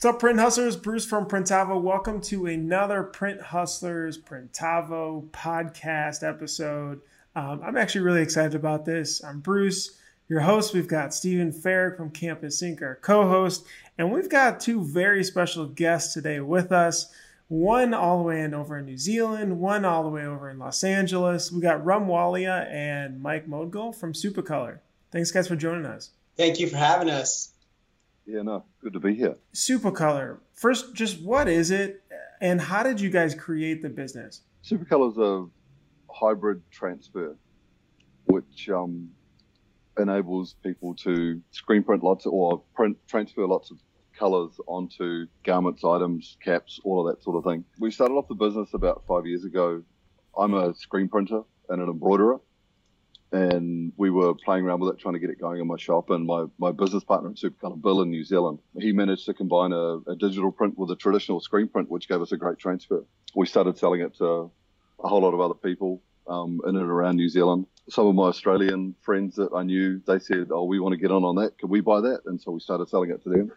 What's up, Print Hustlers? Bruce from Printavo. Welcome to another Print Hustlers Printavo podcast episode. Um, I'm actually really excited about this. I'm Bruce, your host. We've got Stephen Farrick from Campus Ink, our co host, and we've got two very special guests today with us. One all the way in over in New Zealand, one all the way over in Los Angeles. We got Rum Walia and Mike Modgill from Supacolor. Thanks, guys, for joining us. Thank you for having us. Yeah, no, good to be here. Supacolor. First, just what is it, and how did you guys create the business? Supacolor is a hybrid transfer, which um, enables people to screen print lots of, or print transfer lots of colors onto garments, items, caps, all of that sort of thing. We started off the business about five years ago. I'm a screen printer and an embroiderer and we were playing around with it, trying to get it going in my shop. And my, my business partner at Supacolor, Bill in New Zealand, he managed to combine a, a, digital print with a traditional screen print, which gave us a great transfer. We started selling it to a whole lot of other people um, in and around New Zealand. Some of my Australian friends that I knew, they said, "Oh, we want to get on on that. Can we buy that?" And so we started selling it to them,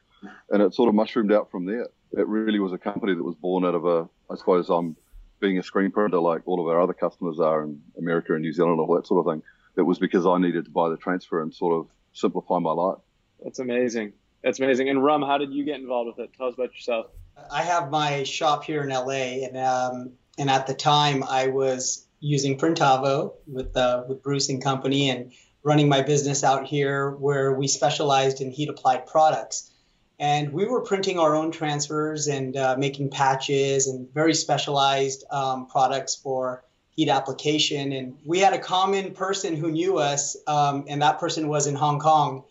and it sort of mushroomed out from there. It really was a company that was born out of a, I suppose, I'm being a screen printer like all of our other customers are in America and New Zealand, and all that sort of thing it was because I needed to buy the transfer and sort of simplify my life. That's amazing. That's amazing. And Rum, how did you get involved with it? Tell us about yourself. I have my shop here in LA, and um, and at the time I was using Printavo with uh, with Bruce and Company, and running my business out here where we specialized in heat applied products. And we were printing our own transfers and uh, making patches and very specialized um, products for heat application. And we had a common person who knew us, um, and that person was in Hong Kong.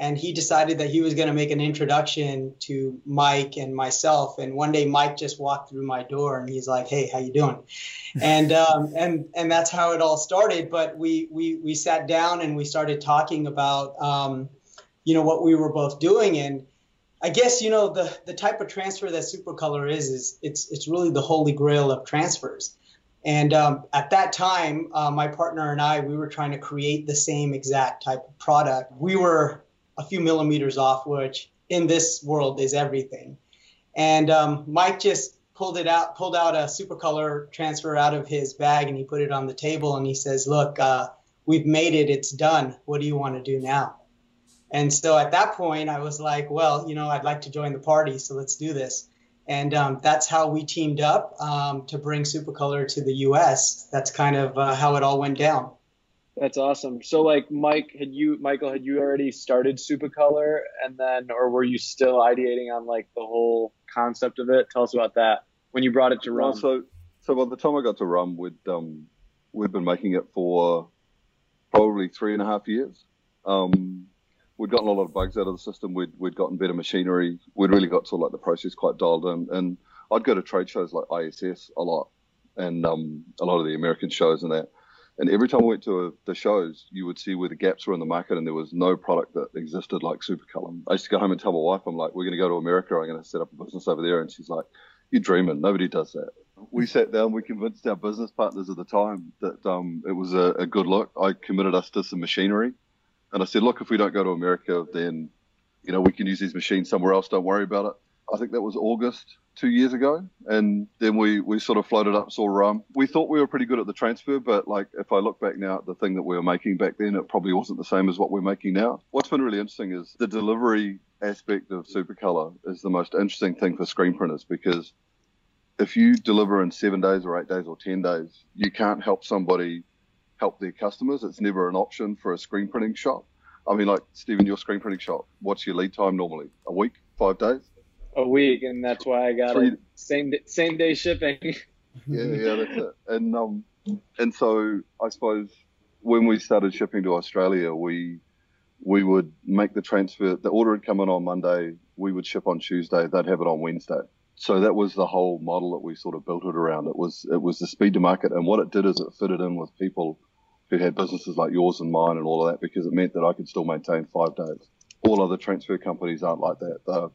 And he decided that he was going to make an introduction to Mike and myself. And one day, Mike just walked through my door, and he's like, "Hey, how you doing?" and um, and and that's how it all started. But we we we sat down and we started talking about, um, you know, what we were both doing and. I guess you know the the type of transfer that Supacolor is is it's it's really the holy grail of transfers. And um, at that time, uh, my partner and I, we were trying to create the same exact type of product. We were a few millimeters off, which in this world is everything. And um, Mike just pulled it out, pulled out a Supacolor transfer out of his bag, and he put it on the table, and he says, "Look, uh, we've made it. It's done. What do you want to do now?" And so at that point, I was like, "Well, you know, I'd like to join the party, so let's do this." And um, that's how we teamed up um, to bring Supacolor to the U.S. That's kind of uh, how it all went down. That's awesome. So, like, Mike, had you, Michael, had you already started Supacolor, and then, or were you still ideating on like the whole concept of it? Tell us about that when you brought it to Rum. Well, so, so by the time I got to Rum, we'd um, we'd been making it for probably three and a half years. Um, we'd gotten a lot of bugs out of the system. We'd we'd gotten better machinery. We'd really got of like the process quite dialed in. And I'd go to trade shows like ISS a lot, and um, a lot of the American shows and that. And every time I went to a, the shows, you would see where the gaps were in the market, and there was no product that existed like Supacolor. I used to go home and tell my wife, I'm like, we're going to go to America. I'm going to set up a business over there. And she's like, you're dreaming. Nobody does that. We sat down. We convinced our business partners at the time that um, it was a, a good look. I committed us to some machinery and I said, look, if we don't go to America, then, you know, we can use these machines somewhere else. Don't worry about it. I think that was August two years ago. And then we, we sort of floated up, saw rum. We thought we were pretty good at the transfer, but like if I look back now at the thing that we were making back then, it probably wasn't the same as what we're making now. What's been really interesting is the delivery aspect of Supacolor is the most interesting thing for screen printers because if you deliver in seven days or eight days or 10 days, you can't help somebody help their customers. It's never an option for a screen printing shop. I mean, like Stephen, your screen printing shop, what's your lead time normally? A week, five days? A week, and that's why I got Three, it same same day shipping. yeah, yeah, that's it. And um, and so I suppose when we started shipping to Australia, we we would make the transfer. The order would come in on Monday. We would ship on Tuesday. They'd have it on Wednesday. So that was the whole model that we sort of built it around. It was it was the speed to market, and what it did is it fitted in with people who had businesses like yours and mine and all of that because it meant that I could still maintain five days. All other transfer companies aren't like that. They're,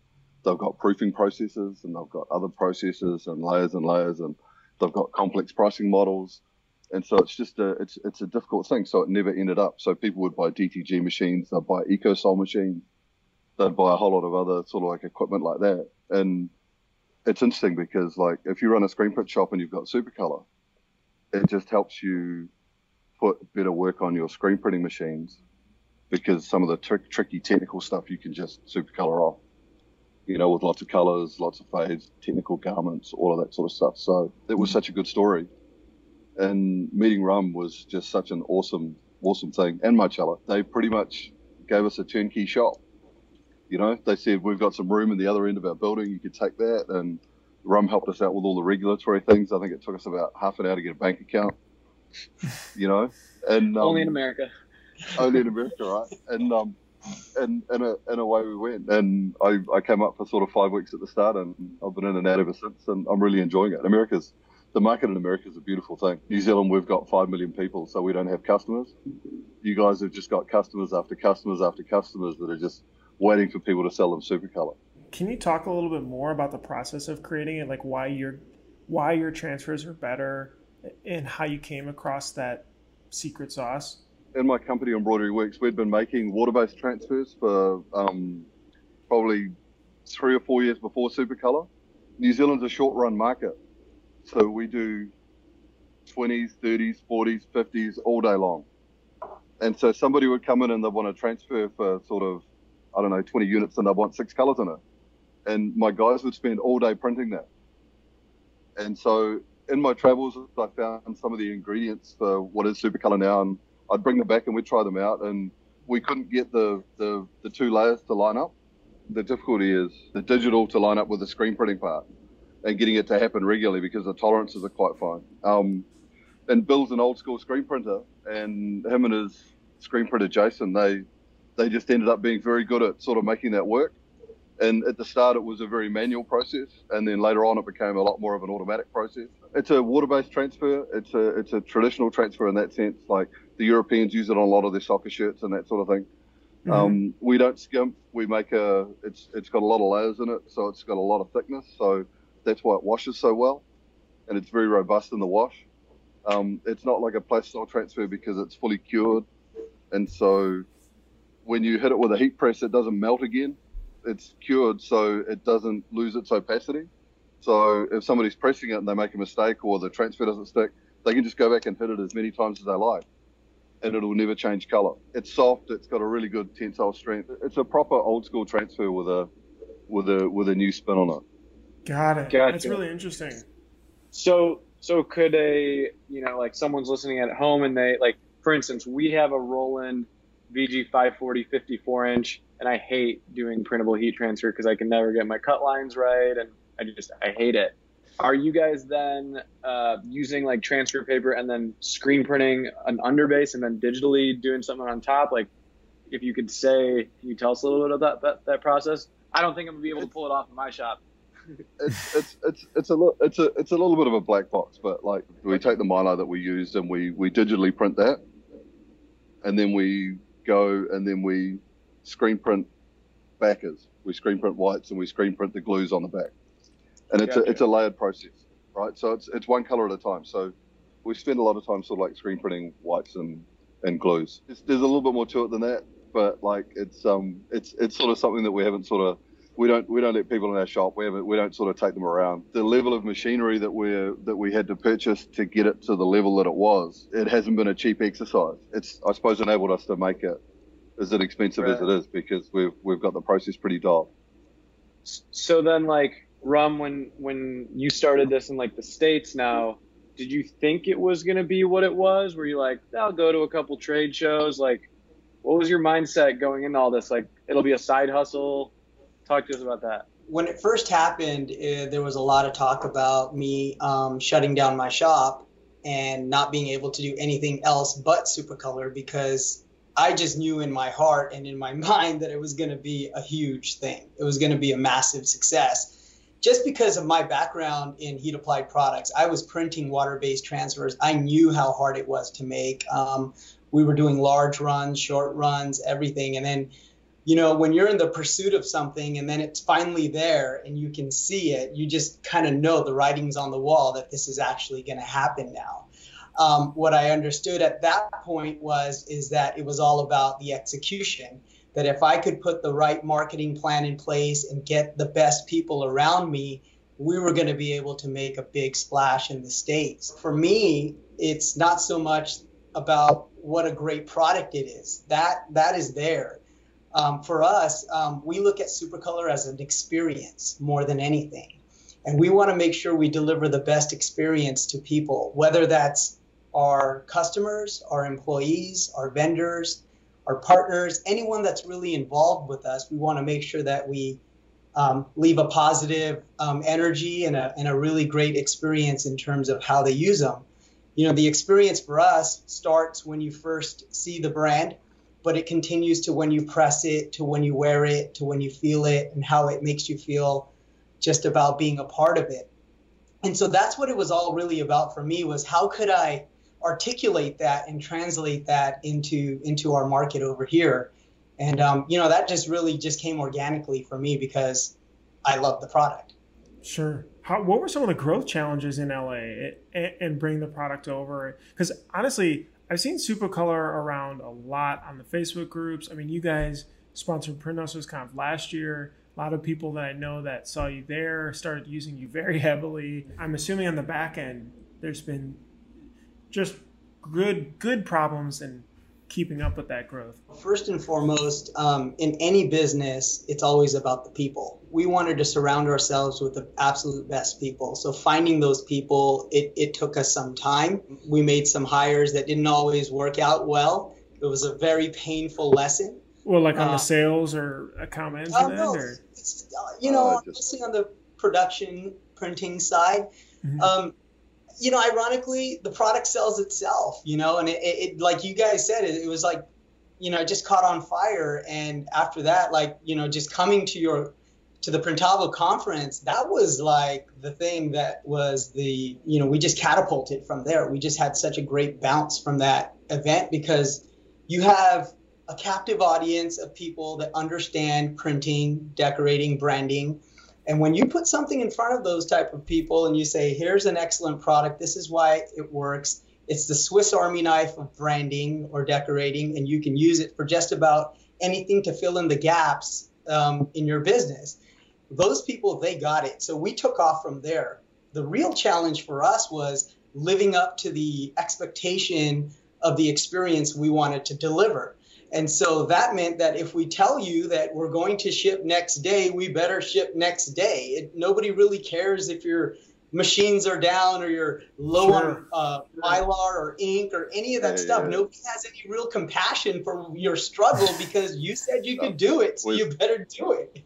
they've got proofing processes and they've got other processes and layers and layers and they've got complex pricing models. And so it's just a it's it's a difficult thing. So it never ended up. So people would buy DTG machines, they'd buy EcoSol machines, they'd buy a whole lot of other sort of like equipment like that. And it's interesting because like if you run a screen print shop and you've got Supacolor, it just helps you put better work on your screen printing machines because some of the tr- tricky technical stuff you can just Supacolor off. You know, with lots of colors, lots of fades, technical garments, all of that sort of stuff. So it was such a good story. And meeting Rum was just such an awesome, awesome thing. And Marcella, they pretty much gave us a turnkey shop. You know, they said we've got some room in the other end of our building. You could take that, and Rum helped us out with all the regulatory things. I think it took us about half an hour to get a bank account. You know, and um, Only in America. only in America, right? And um, and and, uh, and away we went. And I, I came up for sort of five weeks at the start, and I've been in and out ever since. And I'm really enjoying it. America's the market in America is a beautiful thing. New Zealand, we've got five million people, so we don't have customers. You guys have just got customers after customers after customers that are just waiting for people to sell them Supacolor. Can you talk a little bit more about the process of creating it, like why your why your transfers are better, and how you came across that secret sauce? in my company Embroidery Works, we'd been making water-based transfers for um, probably three or four years before Supacolor. New Zealand's a short-run market, so we do 20s, 30s, 40s, 50s all day long. And so somebody would come in and they want to transfer for sort of, I don't know, 20 units and they want six colors in it. And my guys would spend all day printing that. And so in my travels, I found some of the ingredients for what is Supacolor now and I'd bring them back and we'd try them out, and we couldn't get the, the, the two layers to line up. The difficulty is the digital to line up with the screen printing part and getting it to happen regularly because the tolerances are quite fine. Um, and Bill's an old school screen printer, and him and his screen printer Jason, they they just ended up being very good at sort of making that work. And at the start, it was a very manual process, and then later on, it became a lot more of an automatic process. It's a water-based transfer. It's a it's a traditional transfer in that sense. Like the Europeans use it on a lot of their soccer shirts and that sort of thing. Mm-hmm. Um, we don't skimp. We make a. It's it's got a lot of layers in it, so it's got a lot of thickness. So that's why it washes so well, and it's very robust in the wash. Um, it's not like a plastisol transfer because it's fully cured, and so when you hit it with a heat press, it doesn't melt again. It's cured, so it doesn't lose its opacity. So if somebody's pressing it and they make a mistake or the transfer doesn't stick, they can just go back and hit it as many times as they like and it'll never change color. It's soft. It's got a really good tensile strength. It's a proper old school transfer with a with a with a new spin on it. Got it. Gotcha. That's really interesting. So so could a you know like someone's listening at home and they like for instance we have a Roland VG 540 54 inch and I hate doing printable heat transfer because I can never get my cut lines right and I just I hate it. Are you guys then uh, using like transfer paper and then screen printing an underbase and then digitally doing something on top? Like, if you could say, can you tell us a little bit about that, that, that process? I don't think I'm gonna be able to pull it off in my shop. it's it's it's it's a little it's a it's a little bit of a black box, but like we take the mylar that we used and we we digitally print that, and then we go and then we screen print backers. We screen print whites and we screen print the glues on the back and it's gotcha. a it's a layered process, right? So it's it's one color at a time. So we spend a lot of time sort of like screen printing whites and and glues. It's, there's a little bit more to it than that, but like it's um it's it's sort of something that we haven't sort of we don't we don't let people in our shop. We haven't we don't sort of take them around. The level of machinery that we're, that we had to purchase to get it to the level that it was, it hasn't been a cheap exercise. It's I suppose enabled us to make it as inexpensive right. as it is because we've we've got the process pretty dialed. So then, like rum when when you started this in like the states now did you think it was going to be what it was were you like i'll go to a couple trade shows like what was your mindset going into all this like it'll be a side hustle talk to us about that when it first happened uh, there was a lot of talk about me um, shutting down my shop and not being able to do anything else but Supacolor because I just knew in my heart and in my mind that it was going to be a huge thing. It was going to be a massive success just because of my background in heat applied products, I was printing water based transfers. I knew how hard it was to make. Um, we were doing large runs, short runs, everything. And then, you know, when you're in the pursuit of something and then it's finally there and you can see it, you just kind of know the writing's on the wall that this is actually going to happen now. Um, what I understood at that point was is that it was all about the execution that if I could put the right marketing plan in place and get the best people around me, we were going to be able to make a big splash in the States. For me, it's not so much about what a great product it is. That that is there. Um, for us, um, we look at Supacolor as an experience more than anything. And we want to make sure we deliver the best experience to people, whether that's our customers, our employees, our vendors, our partners, anyone that's really involved with us. We want to make sure that we um, leave a positive um, energy and a, and a really great experience in terms of how they use them. You know, the experience for us starts when you first see the brand, but it continues to when you press it, to when you wear it, to when you feel it, and how it makes you feel just about being a part of it. And so that's what it was all really about for me was how could I articulate that and translate that into into our market over here. And um, you know that just really just came organically for me because I love the product. Sure. How, what were some of the growth challenges in LA and, bring the product over? Because honestly, I've seen Supacolor around a lot on the Facebook groups. I mean, you guys sponsored Print Hustlers Conf last year. A lot of people that I know that saw you there started using you very heavily. I'm assuming on the back end, there's been just good good problems and keeping up with that growth? First and foremost, um, in any business, it's always about the people. We wanted to surround ourselves with the absolute best people. So finding those people, it, it took us some time. We made some hires that didn't always work out well. It was a very painful lesson. Well, like on uh, the sales or account management, uh, no, or uh, you know, uh, just... on the production printing side. Mm-hmm. Um, you know, ironically, the product sells itself, you know, and it, it, like you guys said, it, it was like, you know, it just caught on fire. And after that, like, you know, just coming to your, to the Printavo conference, that was like the thing that was the, you know, we just catapulted from there. We just had such a great bounce from that event because you have a captive audience of people that understand printing, decorating, branding and when you put something in front of those type of people and you say, here's an excellent product, this is why it works. It's the Swiss Army knife of branding or decorating, and you can use it for just about anything to fill in the gaps um, in your business. Those people, they got it. So we took off from there. The real challenge for us was living up to the expectation of the experience we wanted to deliver. And so that meant that if we tell you that we're going to ship next day, we better ship next day. It, nobody really cares if your machines are down or you're low sure. on uh, mylar or ink or any of that yeah, stuff. Yeah. Nobody has any real compassion for your struggle because you said you could do it, so we've, you better do it.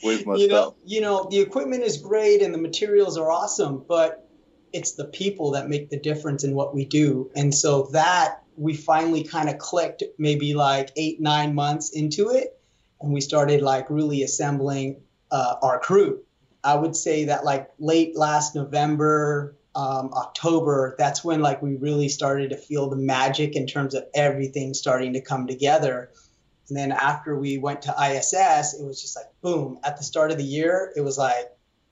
you know, you know, the equipment is great and the materials are awesome, but it's the people that make the difference in what we do. And so that we finally kind of clicked maybe like eight, nine months into it. And we started like really assembling uh, our crew. I would say that like late last November, um, October, that's when like we really started to feel the magic in terms of everything starting to come together. And then after we went to ISS, it was just like boom. At the start of the year, it was like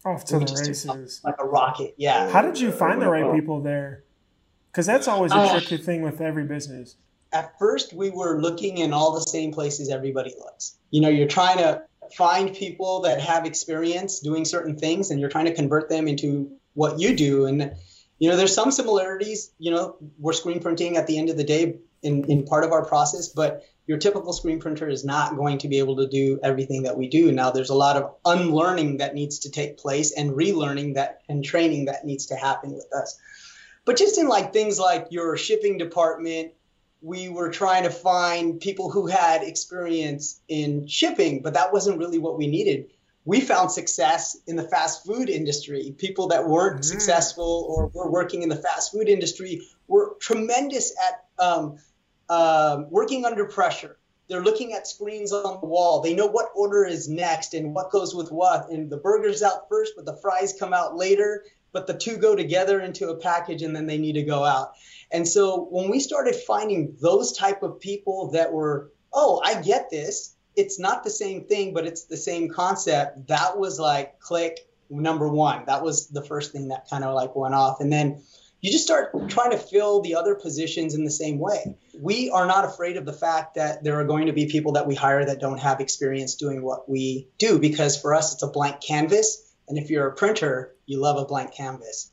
off to the races, like a rocket. Yeah. How did you find the right people there? Because that's always a uh, tricky thing with every business. At first, we were looking in all the same places everybody looks. You know, you're trying to find people that have experience doing certain things and you're trying to convert them into what you do. And, you know, there's some similarities. You know, we're screen printing at the end of the day in, in part of our process, but your typical screen printer is not going to be able to do everything that we do. Now, there's a lot of unlearning that needs to take place and relearning that and training that needs to happen with us. But just in like things like your shipping department, we were trying to find people who had experience in shipping, but that wasn't really what we needed. We found success in the fast food industry. People that weren't mm. successful or were working in the fast food industry were tremendous at um, uh, working under pressure. They're looking at screens on the wall. They know what order is next and what goes with what. And the burger's out first, but the fries come out later but the two go together into a package and then they need to go out. And so when we started finding those type of people that were, oh, I get this. It's not the same thing, but it's the same concept. That was like click number one. That was the first thing that kind of like went off. And then you just start trying to fill the other positions in the same way. We are not afraid of the fact that there are going to be people that we hire that don't have experience doing what we do because for us it's a blank canvas. And if you're a printer, you love a blank canvas.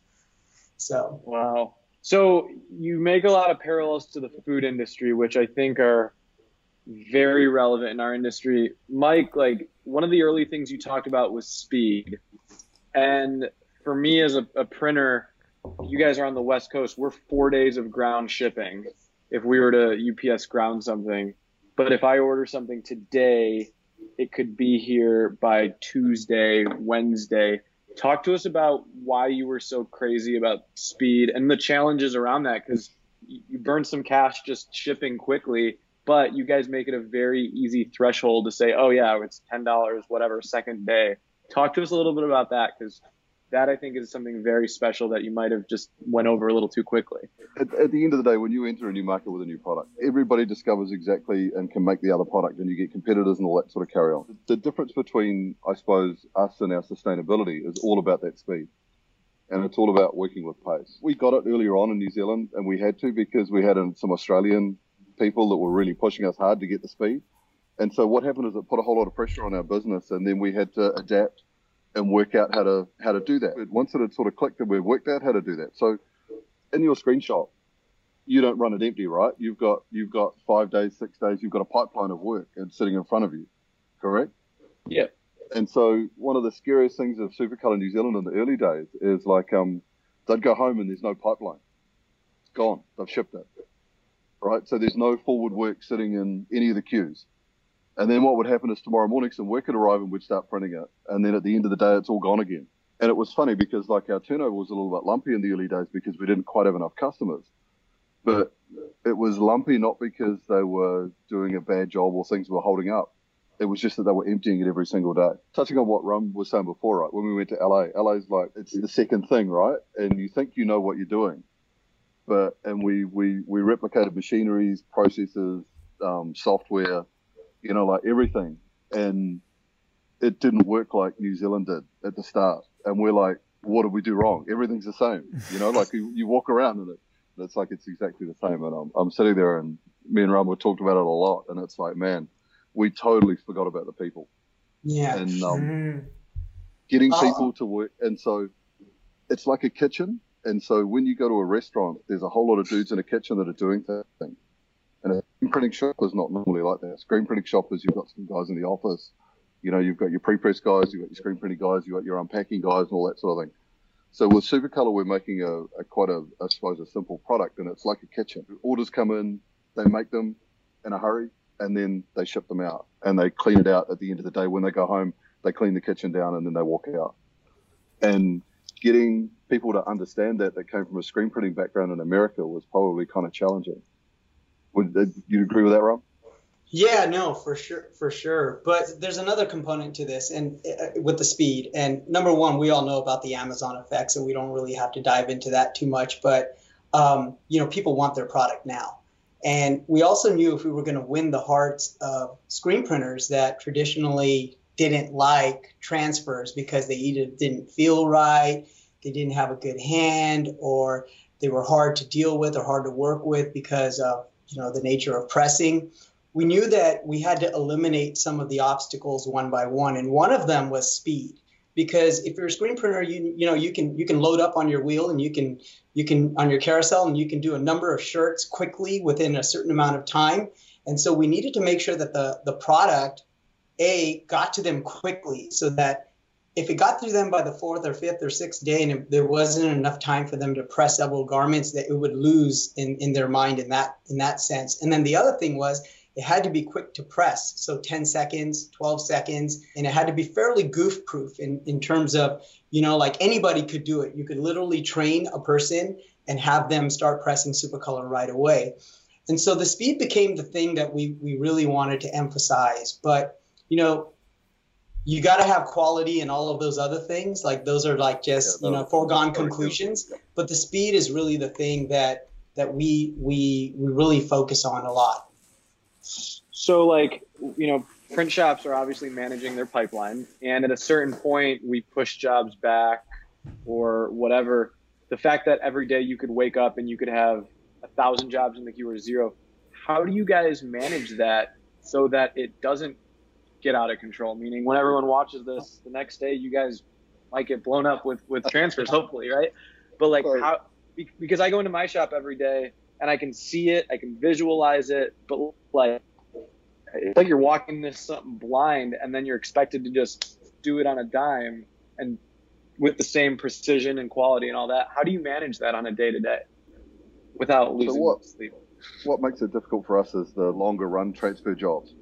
So, wow. So you make a lot of parallels to the food industry, which I think are very relevant in our industry. Mike, like one of the early things you talked about was speed. And for me as a, a printer, you guys are on the West Coast. We're four days of ground shipping if we were to UPS ground something. But if I order something today, it could be here by Tuesday, Wednesday. Talk to us about why you were so crazy about speed and the challenges around that because you burn some cash just shipping quickly, but you guys make it a very easy threshold to say, oh, yeah, it's $10, whatever, second day. Talk to us a little bit about that because that I think is something very special that you might have just went over a little too quickly. At, at, the end of the day, when you enter a new market with a new product, everybody discovers exactly and can make the other product, and you get competitors and all that sort of carry on. The difference between, I suppose, us and our sustainability is all about that speed. And it's all about working with pace. We got it earlier on in New Zealand, and we had to because we had um, some Australian people that were really pushing us hard to get the speed. And so what happened is it put a whole lot of pressure on our business, and then we had to adapt and work out how to how to do that. Once it had sort of clicked and we've worked out how to do that. So in your screenshot, you don't run it empty, right? You've got you've got five days, six days, you've got a pipeline of work and sitting in front of you, correct? Yeah. And so one of the scariest things of Supacolor New Zealand in the early days is like um, they'd go home and there's no pipeline. It's gone. They've shipped it. Right? So there's no forward work sitting in any of the queues. And then what would happen is tomorrow morning some work would arrive and we'd start printing it. And then at the end of the day, it's all gone again. And it was funny because like our turnover was a little bit lumpy in the early days because we didn't quite have enough customers. But it was lumpy not because they were doing a bad job or things were holding up. It was just that they were emptying it every single day. Touching on what Rum was saying before, right? When we went to LA, LA's like it's the second thing, right? And you think you know what you're doing, but and we we we replicated machineries, processes, um, software, you know, like everything. And it didn't work like New Zealand did at the start. And we're like, what did we do wrong? Everything's the same. You know, like you, you walk around and it, it's like it's exactly the same. And I'm, I'm sitting there and me and Rum, were talked about it a lot. And it's like, man, we totally forgot about the people. Yeah. And um, getting oh. people to work. And so it's like a kitchen. And so when you go to a restaurant, there's a whole lot of dudes in a kitchen that are doing things. And a screen printing shop is not normally like that. Screen printing shop is you've got some guys in the office, you know, you've got your pre-press guys, you've got your screen printing guys, you've got your unpacking guys and all that sort of thing. So with Supacolor, we're making a, a quite a, I suppose, a simple product, and it's like a kitchen. Orders come in, they make them in a hurry, and then they ship them out, and they clean it out at the end of the day. When they go home, they clean the kitchen down, and then they walk out. And getting people to understand that that came from a screen printing background in America was probably kind of challenging. Would uh, you agree with that, Rob? Yeah, no, for sure, for sure. But there's another component to this, and uh, with the speed. And number one, we all know about the Amazon effect, so we don't really have to dive into that too much. But um, you know, people want their product now, and we also knew if we were going to win the hearts of screen printers that traditionally didn't like transfers because they either didn't feel right, they didn't have a good hand, or they were hard to deal with or hard to work with because of you know the nature of pressing. We knew that we had to eliminate some of the obstacles one by one and one of them was speed. Because if you're a screen printer you you know you can you can load up on your wheel and you can you can on your carousel and you can do a number of shirts quickly within a certain amount of time. And so we needed to make sure that the the product a got to them quickly so that if it got through them by the fourth or fifth or sixth day and there wasn't enough time for them to press several garments that it would lose in, in their mind in that in that sense. And then the other thing was it had to be quick to press. So 10 seconds 12 seconds and it had to be fairly goof proof in, in terms of you know like anybody could do it. You could literally train a person and have them start pressing Supacolor right away. And so the speed became the thing that we we really wanted to emphasize. But you know you got to have quality and all of those other things. Like those are like just yeah, you know foregone conclusions. But the speed is really the thing that that we we we really focus on a lot. So like you know print shops are obviously managing their pipeline. And at a certain point we push jobs back or whatever. The fact that every day you could wake up and you could have a thousand jobs in the queue or zero. How do you guys manage that so that it doesn't get out of control? Meaning, when everyone watches this the next day, you guys might get blown up with with transfers, hopefully, right? But like how because I go into my shop every day and I can see it, I can visualize it, but like it's like you're walking this something blind and then you're expected to just do it on a dime and with the same precision and quality and all that. How do you manage that on a day to day without losing so what- sleep? what makes it difficult for us is the longer run transfer jobs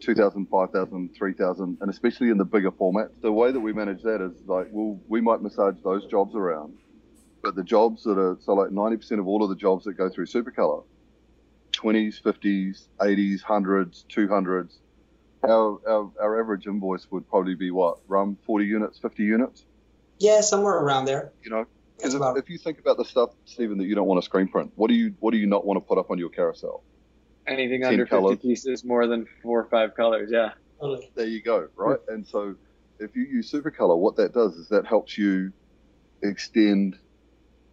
2000 5000 3000 and especially in the bigger format. The way that we manage that is like we'll, we might massage those jobs around but the jobs that are so like 90% of all of the jobs that go through Supacolor 20s 50s 80s 100s 200s our, our, our average invoice would probably be what rum 40 units 50 units? Yeah, somewhere around there. you know because if, if you think about the stuff stephen that you don't want to screen print what do you what do you not want to put up on your carousel Anything Same under 50 colors. pieces, more than four or five colors. Yeah. There you go, right? Hmm. And so if you use Supacolor, what that does is that helps you extend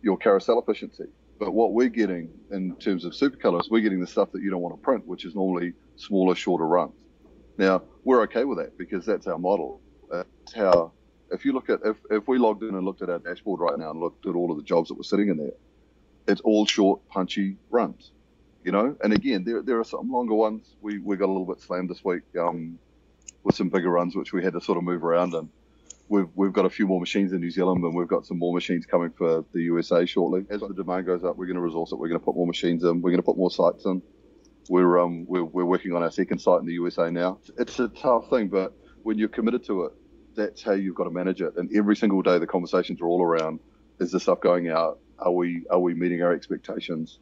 your carousel efficiency. But what we're getting in terms of Supacolor is we're getting the stuff that you don't want to print, which is normally smaller, shorter runs. Now, we're okay with that because that's our model. That's how, if you look at, if, if we logged in and looked at our dashboard right now and looked at all of the jobs that were sitting in there, it's all short, punchy runs, you know? And again, there, there are some longer ones. We, we got a little bit slammed this week, um, with some bigger runs, which we had to sort of move around. And we've we've got a few more machines in New Zealand, and we've got some more machines coming for the USA shortly. As the demand goes up, we're going to resource it. We're going to put more machines in. We're going to put more sites in. We're um we're, we're working on our second site in the USA now. It's a tough thing, but when you're committed to it, that's how you've got to manage it. And every single day, the conversations are all around: is the stuff going out? Are we are we meeting our expectations?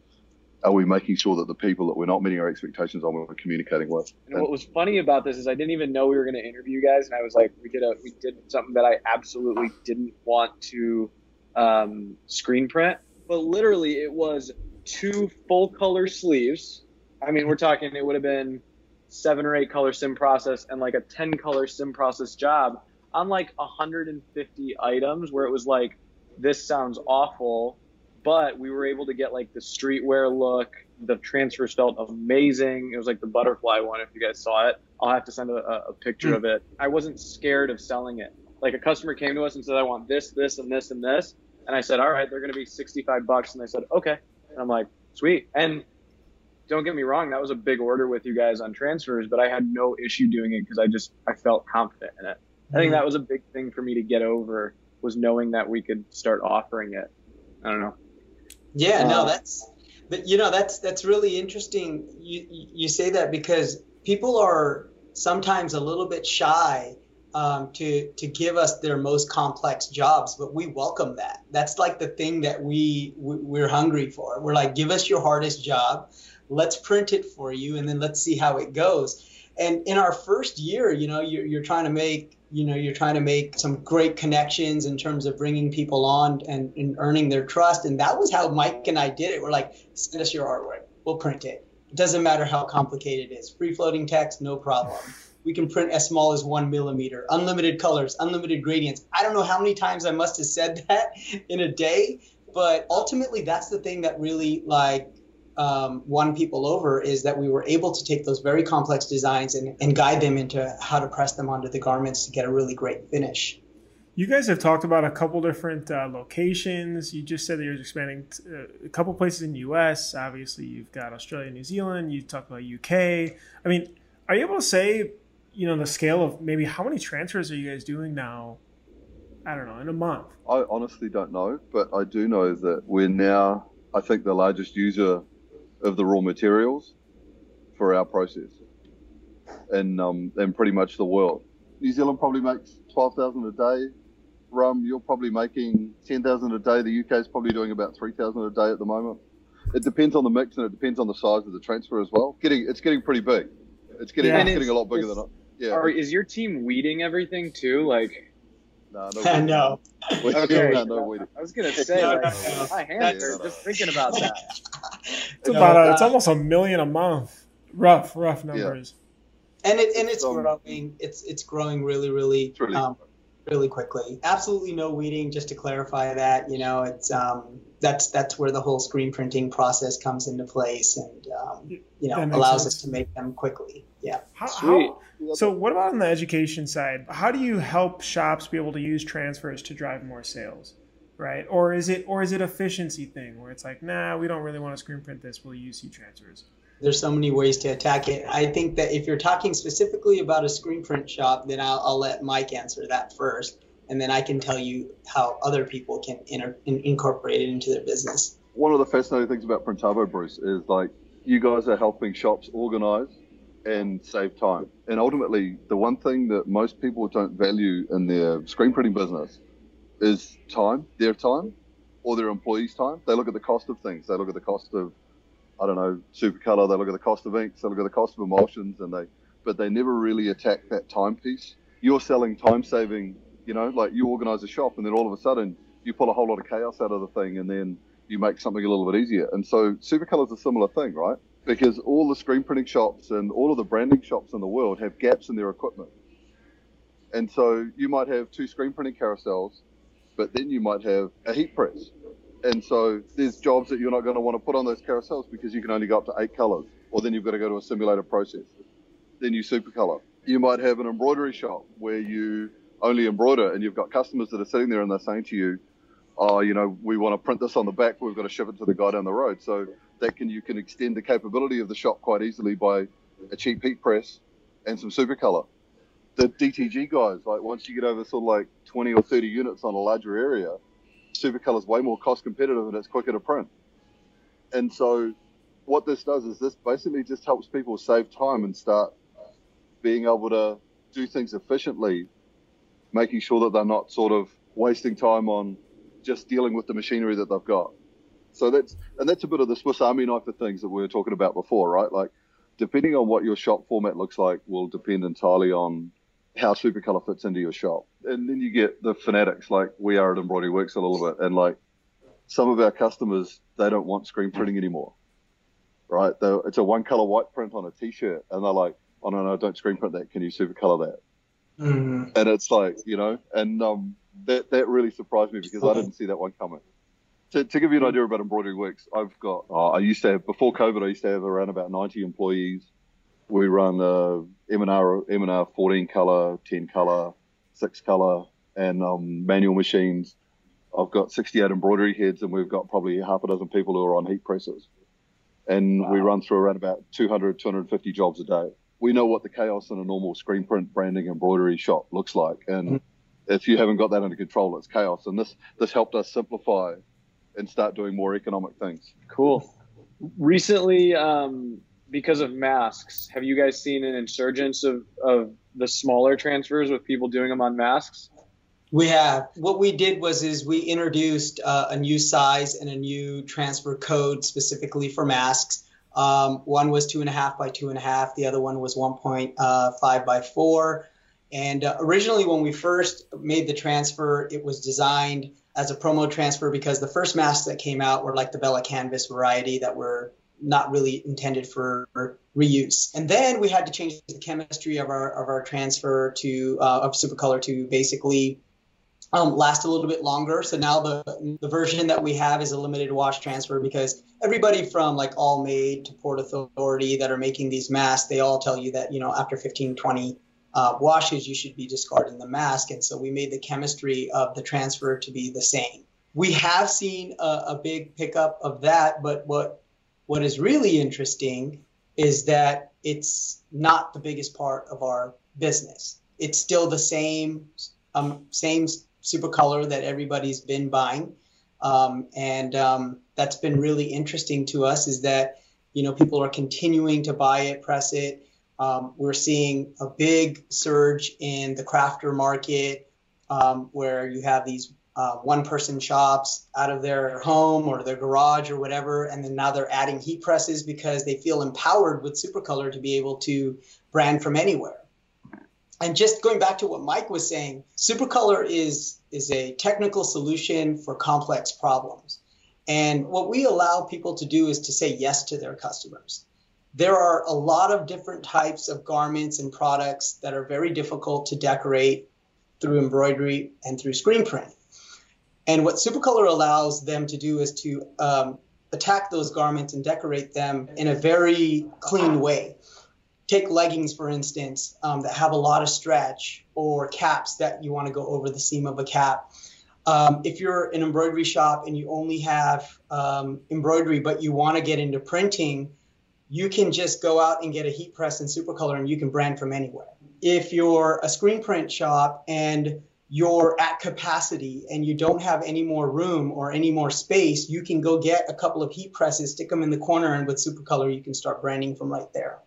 Are we making sure that the people that we're not meeting our expectations on, we're communicating with? And what was funny about this is I didn't even know we were going to interview you guys, and I was like, we did a we did something that I absolutely didn't want to um, screen print, but literally it was two full color sleeves. I mean, we're talking it would have been seven or eight color sim process and like a ten color sim process job on like 150 items, where it was like, this sounds awful, but we were able to get like the streetwear look. The transfers felt amazing. It was like the butterfly one. If you guys saw it, I'll have to send a, a picture hmm. of it. I wasn't scared of selling it. Like a customer came to us and said, I want this, this, and this, and this. And I said, all right, they're going to be 65 bucks. And they said, okay. And I'm like, sweet. And don't get me wrong, that was a big order with you guys on transfers, but I had no issue doing it because I just, I felt confident in it. I think hmm. that was a big thing for me to get over was knowing that we could start offering it. I don't know. Yeah, Uh, no, that's but you know that's that's really interesting. You you you say that because people are sometimes a little bit shy um, to to give us their most complex jobs, but we welcome that. That's like the thing that we we- we're hungry for. We're like, give us your hardest job, let's print it for you, and then let's see how it goes. And in our first year, you know, you're you're trying to make you know you're trying to make some great connections in terms of bringing people on and, and earning their trust. And that was how mike and i did it. We're like send us your artwork. We'll print it. It doesn't matter how complicated it is. Free floating text no problem. We can print as small as one millimeter. Unlimited colors unlimited gradients. I don't know how many times i must have said that in a day but ultimately that's the thing that really like um, won people over is that we were able to take those very complex designs and, and guide them into how to press them onto the garments to get a really great finish. You guys have talked about a couple different uh, locations. You just said that you're expanding t- uh, a couple places in the U.S. Obviously, you've got Australia, New Zealand. You talked about U.K. I mean, are you able to say, you know, the scale of maybe how many transfers are you guys doing now? I don't know, in a month. I honestly don't know, but I do know that we're now, I think, the largest user of the raw materials for our process in, um, in pretty much the world. New Zealand probably makes 12,000 a day. Rum, you're probably making 10,000 a day. The UK is probably doing about 3,000 a day at the moment. It depends on the mix and it depends on the size of the transfer as well. Getting, it's getting pretty big. It's getting, Yeah. it's getting a lot bigger Is- than, yeah. Are, is your team weeding everything too? Like, Nah, I know. We, Okay. no, no, we, I was gonna say, No, like, no, no. my hands are just thinking about that. It's No, about a, it's almost a million a month. Rough, rough numbers. and it and it's So- growing. It's it's growing really really really- um, really quickly. Absolutely no weeding. Just to clarify that, you know, it's um, that's that's where the whole screen printing process comes into place, and um, you know allows sense. us to make them quickly. Yeah. How, Sweet. How, so, what about on the education side? How do you help shops be able to use transfers to drive more sales? Right, or is it or is it efficiency thing where it's like, nah, we don't really want to screen print this. We'll use heat transfers there's so many ways to attack it. I think that if you're talking specifically about a screen print shop, then I'll, I'll let Mike answer that first, and then I can tell you how other people can inter- incorporate it into their business. One of the fascinating things about Printavo, Bruce, is like you guys are helping shops organize and save time. And ultimately, the one thing that most people don't value in their screen printing business is time, their time, or their employees' time. They look at the cost of things. They look at the cost of I don't know, Supacolor. They look at the cost of inks, they look at the cost of emulsions, and they, but they never really attack that time piece. You're selling time saving, you know, like you organize a shop, and then all of a sudden you pull a whole lot of chaos out of the thing, and then you make something a little bit easier. And so Supacolor is a similar thing, right? Because all the screen printing shops and all of the branding shops in the world have gaps in their equipment. And so you might have two screen printing carousels, but then you might have a heat press and so there's jobs that you're not going to want to put on those carousels because you can only go up to eight colors, or then you've got to go to a simulator process. Then you Supacolor. You might have an embroidery shop where you only embroider, and you've got customers that are sitting there and they're saying to you, "Oh, you know, we want to print this on the back, we've got to ship it to the guy down the road." So that can you can extend the capability of the shop quite easily by a cheap heat press and some Supacolor. The DTG guys, like once you get over sort of like 20 or 30 units on a larger area, Supacolor is way more cost competitive and it's quicker to print. And so what this does is this basically just helps people save time and start being able to do things efficiently, making sure that they're not sort of wasting time on just dealing with the machinery that they've got. So that's and that's a bit of the Swiss Army knife of things that we were talking about before, right? Like depending on what your shop format looks like will depend entirely on how Supacolor fits into your shop. And then you get the fanatics like we are at Embroidery Works a little bit. And like some of our customers, they don't want screen printing anymore, right? They're, it's a one color white print on a t-shirt. And they're like, oh, no, no, don't screen print that. Can you Supacolor that? Mm-hmm. And it's like, you know, and um, that, that really surprised me because I didn't see that one coming. To, to give you an idea about Embroidery Works, I've got, uh, I used to have, before COVID, I used to have around about 90 employees we run uh, M&R, M&R 14 color, 10 color, 6 color, and um, manual machines. I've got 68 embroidery heads, and we've got probably half a dozen people who are on heat presses. And wow. we run through around about 200, 250 jobs a day. We know what the chaos in a normal screen print branding embroidery shop looks like. And mm-hmm. if you haven't got that under control, it's chaos. And this, this helped us simplify and start doing more economic things. Cool. Recently, um, because of masks, have you guys seen an insurgence of, of the smaller transfers with people doing them on masks? We have. What we did was is we introduced uh, a new size and a new transfer code specifically for masks. Um, one was two and a half by two and a half. The other one was 1.5 uh, by four. And uh, originally, when we first made the transfer, it was designed as a promo transfer because the first masks that came out were like the Bella Canvas variety that were not really intended for reuse. And then we had to change the chemistry of our of our transfer to uh, of Supacolor to basically um, last a little bit longer. So now the the version that we have is a limited wash transfer because everybody from like All Made to Port Authority that are making these masks, they all tell you that you know after 15, 20 uh, washes you should be discarding the mask. And so we made the chemistry of the transfer to be the same. We have seen a, a big pickup of that, but what what is really interesting is that it's not the biggest part of our business. It's still the same um, same Supacolor that everybody's been buying, um, and um, that's been really interesting to us. Is that you know people are continuing to buy it, press it. Um, we're seeing a big surge in the crafter market, um, where you have these uh, one person shops out of their home or their garage or whatever. And then now they're adding heat presses because they feel empowered with Supacolor to be able to brand from anywhere. And just going back to what Mike was saying, Supacolor is, is a technical solution for complex problems. And what we allow people to do is to say yes to their customers. There are a lot of different types of garments and products that are very difficult to decorate through embroidery, and through screen print. And what Supacolor allows them to do is to um, attack those garments and decorate them in a very clean way. Take leggings, for instance, um, that have a lot of stretch, or caps that you want to go over the seam of a cap. Um, if you're an embroidery shop and you only have um, embroidery, but you want to get into printing, you can just go out and get a heat press in Supacolor and you can brand from anywhere. If you're a screen print shop and you're at capacity and you don't have any more room or any more space, you can go get a couple of heat presses, stick them in the corner, and with Supacolor, you can start branding from right there.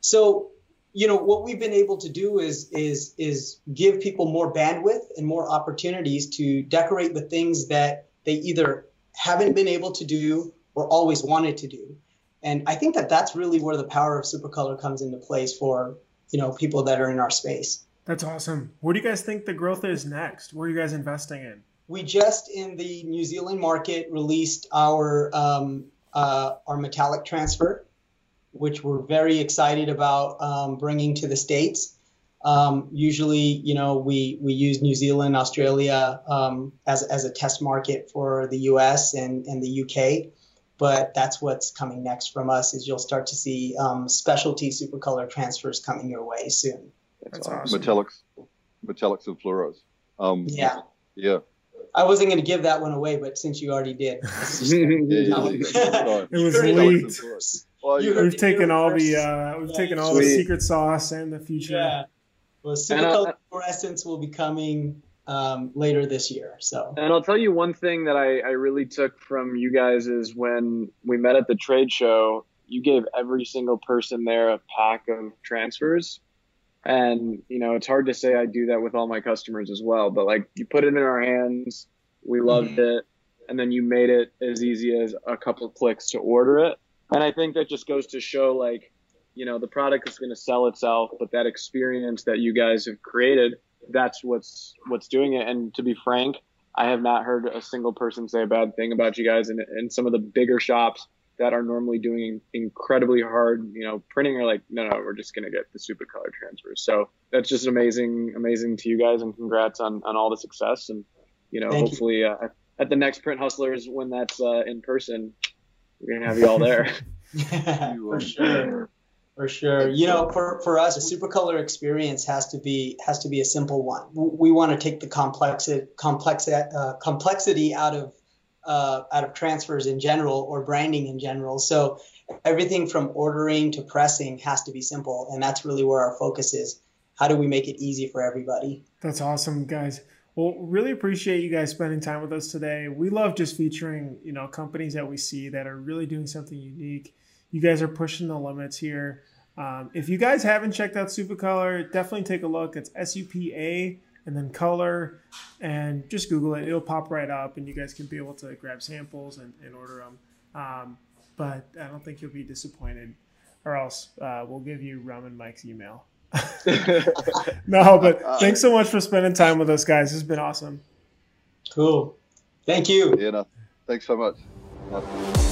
So, you know, what we've been able to do is is is give people more bandwidth and more opportunities to decorate the things that they either haven't been able to do or always wanted to do. And I think that that's really where the power of Supacolor comes into place for, you know, people that are in our space. That's awesome. Where do you guys think the growth is next? Where are you guys investing in? We just in the New Zealand market released our um, uh, our metallic transfer, which we're very excited about um, bringing to the states. Um, usually, you know, we we use New Zealand, Australia um, as as a test market for the U.S. and and the UK, but that's what's coming next from us. Is you'll start to see um, specialty Supacolor transfers coming your way soon. That's awesome. Metallics, metallics and fluoros. Um, Yeah. yeah. I wasn't going to give that one away, but since you already did, just- Yeah, yeah, yeah. It was You heard it leaked. Metallics and fluoros. Well, You you- We've taken here all the uh, we've Yeah. taken all the secret sauce and the future. yeah. Well, And, Supacolor fluorescence will be coming um, later this year. So And I'll tell you one thing that I, I really took from you guys is when we met at the trade show, you gave every single person there a pack of transfers. And, you know, it's hard to say I do that with all my customers as well, but like you put it in our hands, we loved mm-hmm. it, and then you made it as easy as a couple of clicks to order it. And I think that just goes to show like, you know, the product is going to sell itself, but that experience that you guys have created, that's what's what's doing it. And to be frank, I have not heard a single person say a bad thing about you guys. And, and some of the bigger shops that are normally doing incredibly hard, you know, printing are like, no, no, we're just going to get the Supacolor transfers. So that's just amazing, amazing to you guys. And congrats on, on all the success. And, you know, Thank you. hopefully uh, at the next Print Hustlers, when that's uh, in person, we're going to have you all there. yeah, for sure. For sure. You know, for, for us, a Supacolor experience has to be has to be a simple one. We want to take the complex complex uh, complexity out of uh, out of transfers in general or branding in general. So everything from ordering to pressing has to be simple, and that's really where our focus is. How do we make it easy for everybody? That's awesome, guys. Well, really appreciate you guys spending time with us today. We love just featuring, you know, companies that we see that are really doing something unique. You guys are pushing the limits here. Um, if you guys haven't checked out Supacolor, definitely take a look. It's S U P A and then color, and just Google it. It'll pop right up, and you guys can be able to grab samples and, and order them. Um, but I don't think you'll be disappointed, or else uh, we'll give you Rum and Mike's email. no, but thanks so much for spending time with us, guys. It's been awesome. Cool. Thank you. Yeah, no, thanks so much.